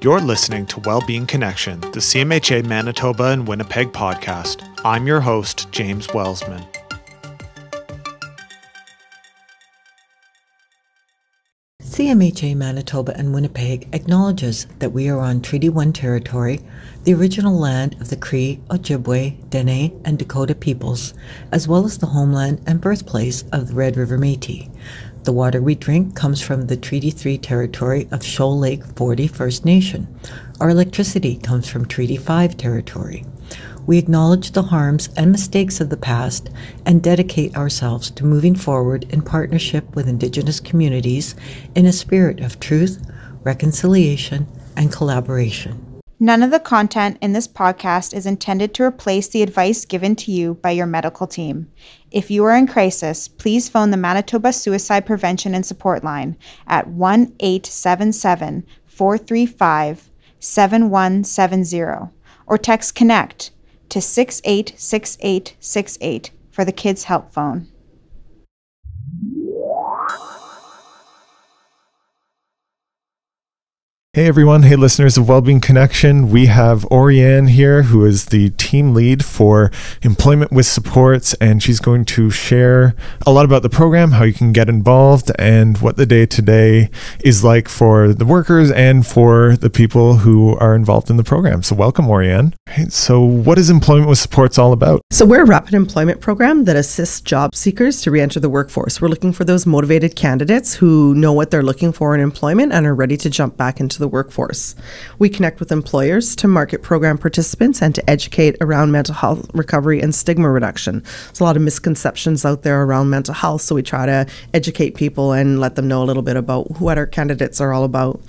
You're listening to Wellbeing Connection, the CMHA Manitoba and Winnipeg podcast. I'm your host, James Wellsman. CMHA Manitoba and Winnipeg acknowledges that we are on Treaty 1 territory, the original land of the Cree, Ojibwe, Dene, and Dakota peoples, as well as the homeland and birthplace of the Red River Métis. The water we drink comes from the Treaty 3 territory of Shoal Lake 40 First Nation. Our electricity comes from Treaty 5 territory. We acknowledge the harms and mistakes of the past and dedicate ourselves to moving forward in partnership with Indigenous communities in a spirit of truth, reconciliation, and collaboration. None of the content in this podcast is intended to replace the advice given to you by your medical team. If you are in crisis, please phone the Manitoba Suicide Prevention and Support Line at 1 877 435 7170 or text CONNECT to 686868 for the Kids Help Phone. Hey everyone, hey listeners of Wellbeing Connection. We have Oriane here, who is the team lead for Employment with Supports, and she's going to share a lot about the program, how you can get involved, and what the day to day is like for the workers and for the people who are involved in the program. So, welcome, Oriane. so, what is Employment with Supports all about? So, we're a rapid employment program that assists job seekers to re enter the workforce. We're looking for those motivated candidates who know what they're looking for in employment and are ready to jump back into the workforce. We connect with employers to market program participants and to educate around mental health recovery and stigma reduction. There's a lot of misconceptions out there around mental health, so we try to educate people and let them know a little bit about what our candidates are all about.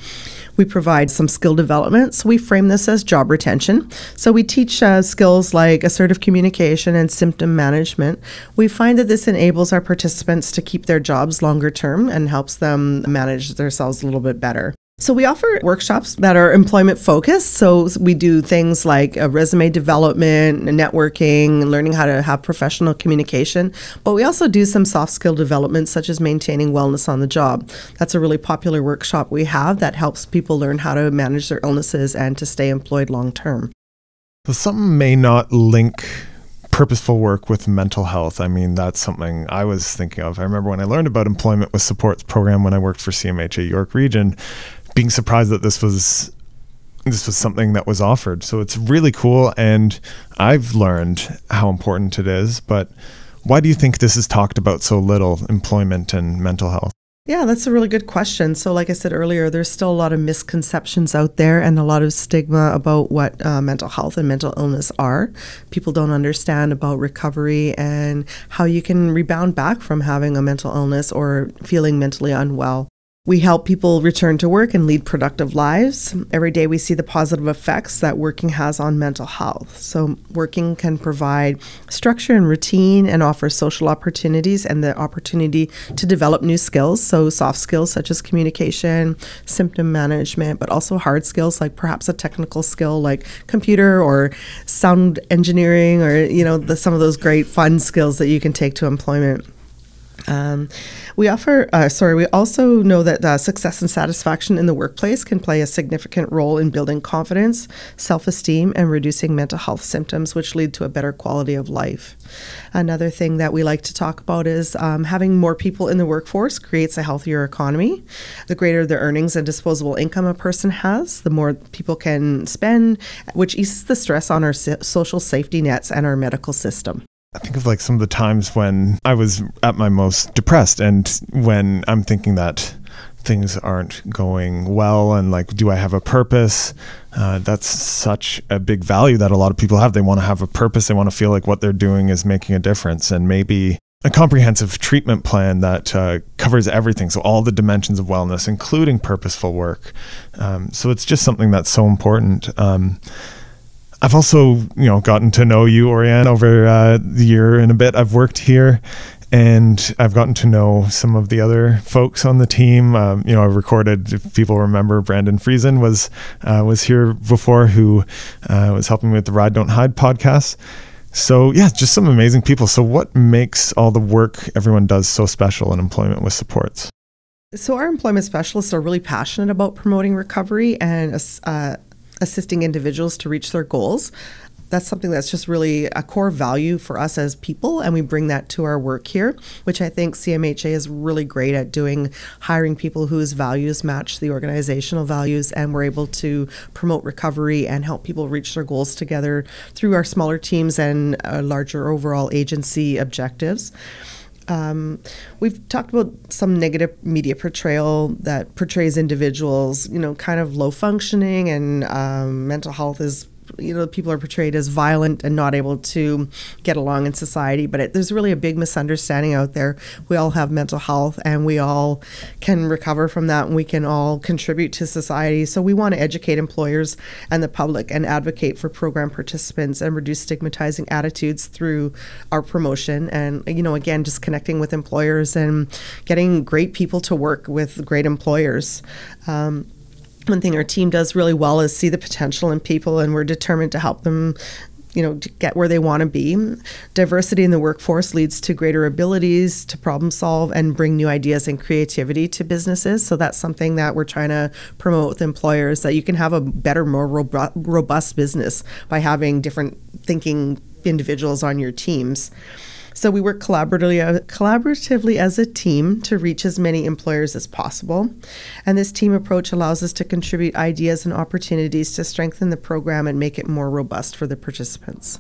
We provide some skill development. So we frame this as job retention. So we teach uh, skills like assertive communication and symptom management. We find that this enables our participants to keep their jobs longer term and helps them manage themselves a little bit better. So we offer workshops that are employment focused. So we do things like uh, resume development, networking, learning how to have professional communication. But we also do some soft skill development, such as maintaining wellness on the job. That's a really popular workshop we have that helps people learn how to manage their illnesses and to stay employed long term. So some may not link purposeful work with mental health. I mean, that's something I was thinking of. I remember when I learned about employment with supports program when I worked for CMHA York Region, being surprised that this was this was something that was offered. So it's really cool and I've learned how important it is, but why do you think this is talked about so little, employment and mental health? Yeah, that's a really good question. So, like I said earlier, there's still a lot of misconceptions out there and a lot of stigma about what uh, mental health and mental illness are. People don't understand about recovery and how you can rebound back from having a mental illness or feeling mentally unwell. We help people return to work and lead productive lives. Every day we see the positive effects that working has on mental health. So, working can provide structure and routine and offer social opportunities and the opportunity to develop new skills. So, soft skills such as communication, symptom management, but also hard skills like perhaps a technical skill like computer or sound engineering or, you know, the, some of those great fun skills that you can take to employment. Um, we offer, uh, sorry, we also know that uh, success and satisfaction in the workplace can play a significant role in building confidence, self esteem, and reducing mental health symptoms, which lead to a better quality of life. Another thing that we like to talk about is um, having more people in the workforce creates a healthier economy. The greater the earnings and disposable income a person has, the more people can spend, which eases the stress on our social safety nets and our medical system. I think of like some of the times when I was at my most depressed and when I'm thinking that things aren't going well and like do i have a purpose? Uh, that's such a big value that a lot of people have. They want to have a purpose. They want to feel like what they're doing is making a difference and maybe a comprehensive treatment plan that uh, covers everything. So all the dimensions of wellness including purposeful work. Um, so it's just something that's so important. Um, I've also, you know, gotten to know you, Oriane, over uh, the year and a bit I've worked here, and I've gotten to know some of the other folks on the team. Um, you know, I recorded. If people remember, Brandon Friesen was uh, was here before, who uh, was helping me with the Ride Don't Hide podcast. So yeah, just some amazing people. So what makes all the work everyone does so special in employment with supports? So, our employment specialists are really passionate about promoting recovery and uh, assisting individuals to reach their goals that's something that's just really a core value for us as people, and we bring that to our work here, which I think CMHA is really great at doing, hiring people whose values match the organizational values, and we're able to promote recovery and help people reach their goals together through our smaller teams and uh, larger overall agency objectives. Um, we've talked about some negative media portrayal that portrays individuals, you know, kind of low functioning and um, mental health is you know people are portrayed as violent and not able to get along in society. But it, there's really a big misunderstanding out there. We all have mental health and we all can recover from that and we can all contribute to society. So we want to educate employers and the public and advocate for program participants and reduce stigmatizing attitudes through our promotion and you know again just connecting with employers and getting great people to work with great employers. Um, one thing our team does really well is see the potential in people and we're determined to help them you know get where they want to be. Diversity in the workforce leads to greater abilities to problem solve and bring new ideas and creativity to businesses. So that's something that we're trying to promote with employers that you can have a better more robust business by having different thinking individuals on your teams so we work collaboratively, uh, collaboratively as a team to reach as many employers as possible. And this team approach allows us to contribute ideas and opportunities to strengthen the program and make it more robust for the participants.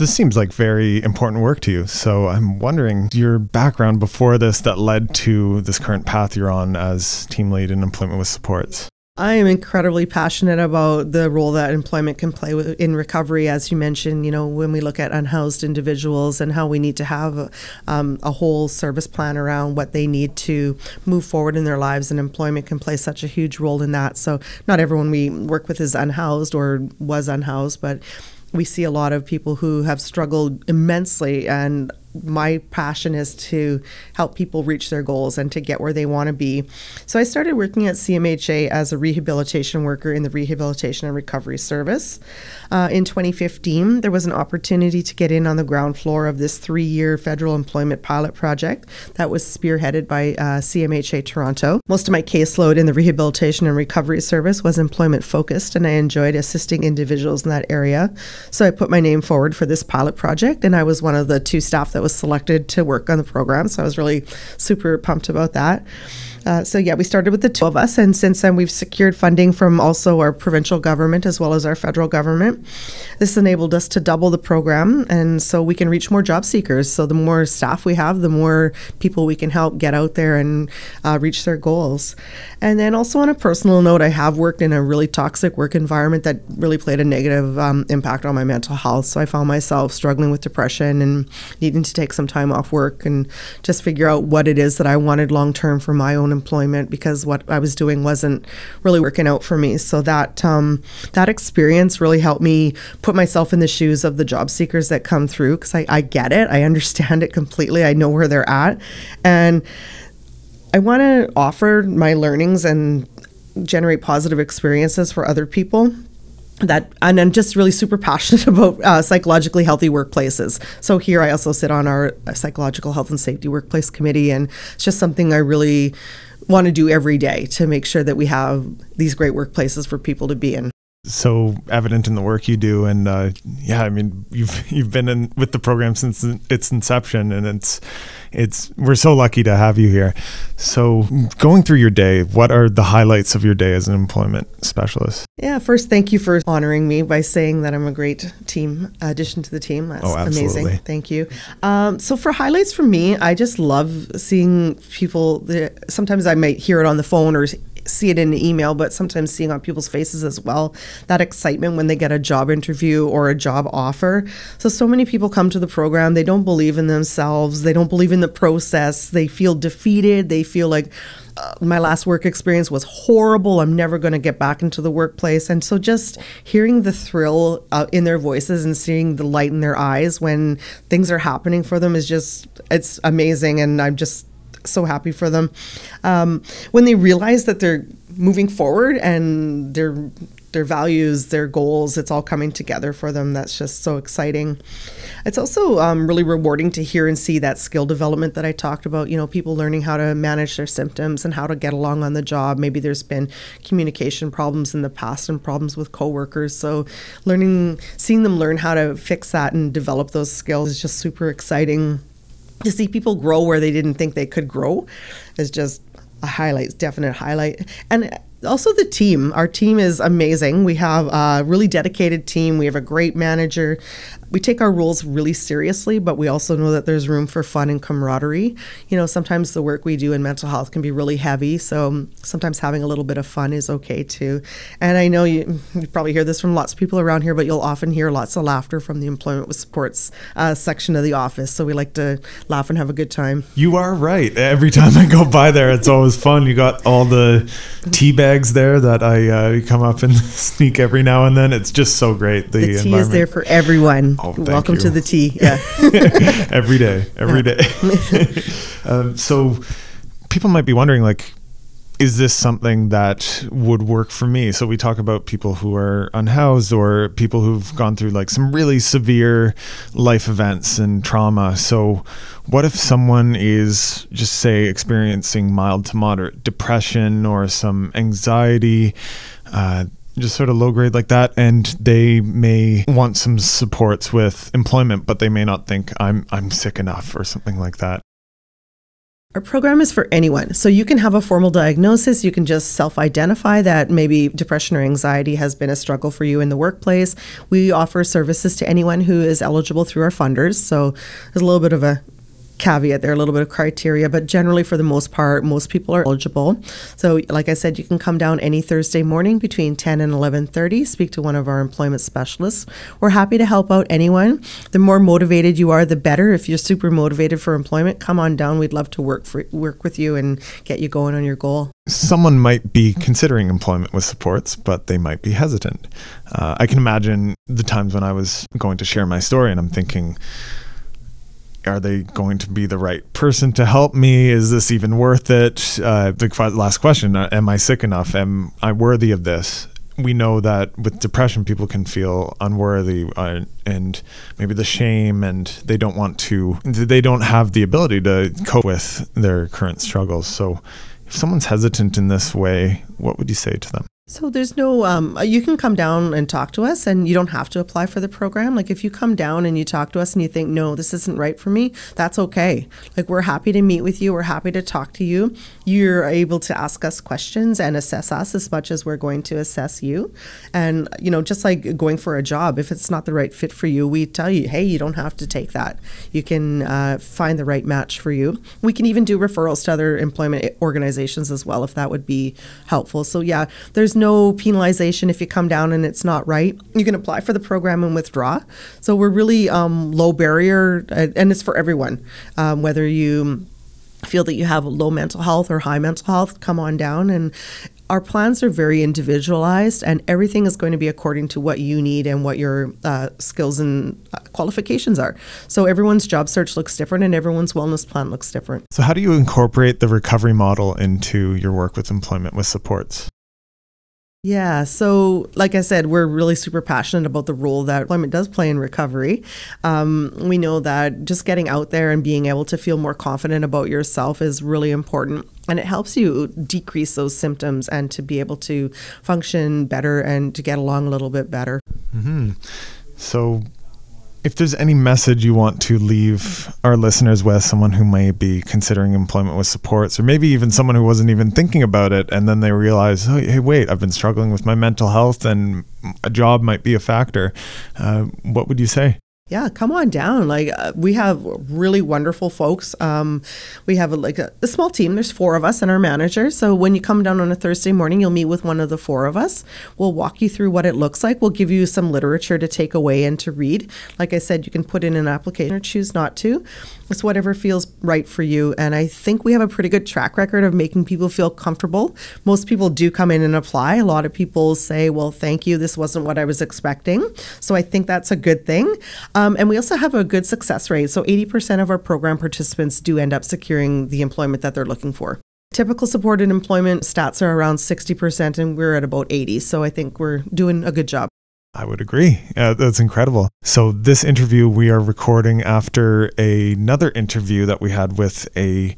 This seems like very important work to you. So I'm wondering your background before this that led to this current path you're on as team lead in employment with supports. I am incredibly passionate about the role that employment can play in recovery. As you mentioned, you know, when we look at unhoused individuals and how we need to have um, a whole service plan around what they need to move forward in their lives, and employment can play such a huge role in that. So, not everyone we work with is unhoused or was unhoused, but we see a lot of people who have struggled immensely and my passion is to help people reach their goals and to get where they want to be. So I started working at CMHA as a rehabilitation worker in the Rehabilitation and Recovery Service. Uh, in 2015, there was an opportunity to get in on the ground floor of this three year federal employment pilot project that was spearheaded by uh, CMHA Toronto. Most of my caseload in the Rehabilitation and Recovery Service was employment focused, and I enjoyed assisting individuals in that area. So I put my name forward for this pilot project, and I was one of the two staff that that was selected to work on the program. So I was really super pumped about that. Uh, so yeah, we started with the two of us, and since then we've secured funding from also our provincial government as well as our federal government. This enabled us to double the program, and so we can reach more job seekers. So the more staff we have, the more people we can help get out there and uh, reach their goals. And then also on a personal note, I have worked in a really toxic work environment that really played a negative um, impact on my mental health. So I found myself struggling with depression and needing to take some time off work and just figure out what it is that I wanted long term for my own employment because what I was doing wasn't really working out for me. So that um, that experience really helped me put myself in the shoes of the job seekers that come through because I, I get it, I understand it completely, I know where they're at, and I want to offer my learnings and generate positive experiences for other people that and I'm just really super passionate about uh, psychologically healthy workplaces. So here I also sit on our uh, psychological health and safety workplace committee, and it's just something I really want to do every day to make sure that we have these great workplaces for people to be in so evident in the work you do. And uh, yeah i mean you've you've been in with the program since its inception. And it's it's we're so lucky to have you here. So going through your day what are the highlights of your day as an employment specialist? Yeah first thank you for honoring me by saying that i'm a great team addition to the team. That's oh, amazing. thank you. Um, so for highlights for me i just love seeing people sometimes i might hear it on the phone or see it in an email, but sometimes seeing on people's faces as well that excitement when they get a job interview or a job offer. So, so many people come to the program, they don't believe in themselves, they don't believe in the process, they feel defeated, they feel like, uh, my last work experience was horrible. I'm never going to get back into the workplace. And so just hearing the thrill uh, in their voices and seeing the light in their eyes when things are happening for them is just, it's amazing. And I'm just so happy for them. Um, when they realize that they're moving forward and they're their values, their goals. It's all coming together for them. That's just so exciting. It's also um, really rewarding to hear and see that skill development that I talked about. You know, people learning how to manage their symptoms and how to get along on the job. Maybe there's been communication problems in the past and problems with coworkers. So, learning, seeing them learn how to fix that and develop those skills is just super exciting. To see people grow where they didn't think they could grow is just a highlight, definite highlight. And also the team. Our team is amazing. We have a really dedicated team. We have a great manager we take our roles really seriously, but we also know that there's room for fun and camaraderie. You know, sometimes the work we do in mental health can be really heavy, so sometimes having a little bit of fun is okay too. And I know you, you probably hear this from lots of people around here, but you'll often hear lots of laughter from the employment with supports uh, section of the office. So we like to laugh and have a good time. You are right. Every time I go by there, it's always fun. You got all the tea bags there that I uh, come up and sneak every now and then. It's just so great. The, the tea is there for everyone. Oh, Welcome you. to the tea. Yeah. every day, every day. um, so people might be wondering, like, is this something that would work for me? So we talk about people who are unhoused or people who've gone through like some really severe life events and trauma. So what if someone is just say experiencing mild to moderate depression or some anxiety? Uh, just sort of low grade like that and they may want some supports with employment but they may not think I'm I'm sick enough or something like that. Our program is for anyone. So you can have a formal diagnosis. You can just self identify that maybe depression or anxiety has been a struggle for you in the workplace. We offer services to anyone who is eligible through our funders. So there's a little bit of a caveat there, a little bit of criteria, but generally for the most part, most people are eligible. So, like I said, you can come down any Thursday morning between 10 and 11:30, speak to one of our employment specialists. We're happy to help out anyone. The more motivated you are, the better. If you're super motivated for employment, come on down. We'd love to work for work with you and get you going on your goal. Someone might be considering employment with supports, but they might be hesitant. Uh, I can imagine the times when I was going to share my story and I'm thinking, are they going to be the right person to help me? Is this even worth it? Uh, the last question: uh, Am I sick enough? Am I worthy of this? We know that with depression, people can feel unworthy uh, and maybe the shame, and they don't want to. They don't have the ability to cope with their current struggles. So, if someone's hesitant in this way, what would you say to them? So there's no, um, uh, you can come down and talk to us, and you don't have to apply for the program. Like if you come down and you talk to us and you think, no, this isn't right for me, that's okay. Like we're happy to meet with you. We're happy to talk to you. You're able to ask us questions and assess us as much as we're going to assess you. And you know, just like going for a job, if it's not the right fit for you, we tell you, hey, you don't have to take that. You can uh, find the right match for you. We can even do referrals to other employment organizations as well if that would be helpful. So yeah, there's no penalization if you come down and it's not right. You can apply for the program and withdraw. So we're really um, low barrier, uh, and it's for everyone, um, whether you feel that you have low mental health or high mental health, come on down. And our plans are very individualized, and everything is going to be according to what you need and what your uh, skills and uh, qualifications are. So everyone's job search looks different, and everyone's wellness plan looks different. So, how do you incorporate the recovery model into your work with employment with supports? Yeah. So, like I said, we're really super passionate about the role that employment does play in recovery. Um, we know that just getting out there and being able to feel more confident about yourself is really important. And it helps you decrease those symptoms and to be able to function better and to get along a little bit better. Mm-hmm. So, if there's any message you want to leave our listeners with, someone who may be considering employment with supports, or maybe even someone who wasn't even thinking about it, and then they realize, oh, hey, wait, I've been struggling with my mental health and a job might be a factor, uh, what would you say? Yeah, come on down. Like uh, we have really wonderful folks. Um, we have a, like a, a, small team. There's four of us and our manager. So when you come down on a Thursday morning, you'll meet with one of the four of us. We'll walk you through what it looks like. We'll give you some literature to take away and to read. Like I said, you can put in an application or choose not to. It's whatever feels right for you. And I think we have a pretty good track record of making people feel comfortable. Most people do come in and apply. A lot of people say, "Well, thank you. This wasn't what I was expecting." So I think that's a good thing. Um, and we also have a good success rate. So 80% of our program participants do end up securing the employment that they're looking for. Typical supported employment stats are around 60%, and we're at about 80. So I think we're doing a good job. I would agree. Uh, that's incredible. So, this interview we are recording after another interview that we had with a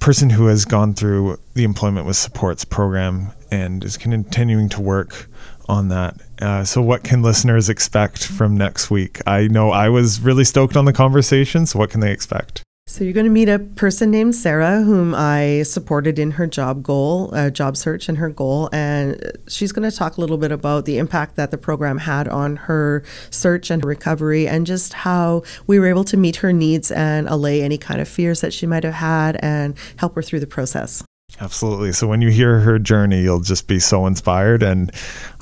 person who has gone through the Employment with Supports program and is continuing to work on that. Uh, so, what can listeners expect from next week? I know I was really stoked on the conversation. So, what can they expect? So you're going to meet a person named Sarah, whom I supported in her job goal, uh, job search, and her goal, and she's going to talk a little bit about the impact that the program had on her search and recovery, and just how we were able to meet her needs and allay any kind of fears that she might have had, and help her through the process. Absolutely. So when you hear her journey, you'll just be so inspired. And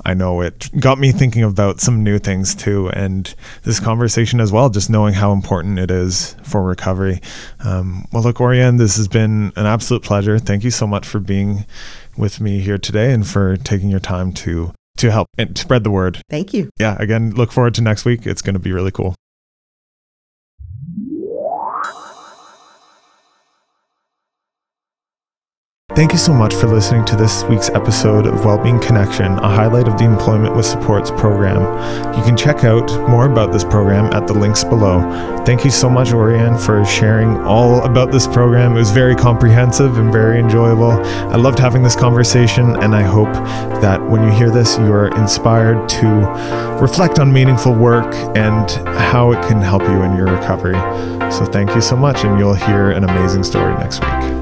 I know it got me thinking about some new things too. And this conversation as well, just knowing how important it is for recovery. Um, well, look, Oriane, this has been an absolute pleasure. Thank you so much for being with me here today and for taking your time to to help and spread the word. Thank you. Yeah, again, look forward to next week. It's going to be really cool. Thank you so much for listening to this week's episode of Wellbeing Connection, a highlight of the Employment with Supports program. You can check out more about this program at the links below. Thank you so much, Oriane, for sharing all about this program. It was very comprehensive and very enjoyable. I loved having this conversation, and I hope that when you hear this, you are inspired to reflect on meaningful work and how it can help you in your recovery. So, thank you so much, and you'll hear an amazing story next week.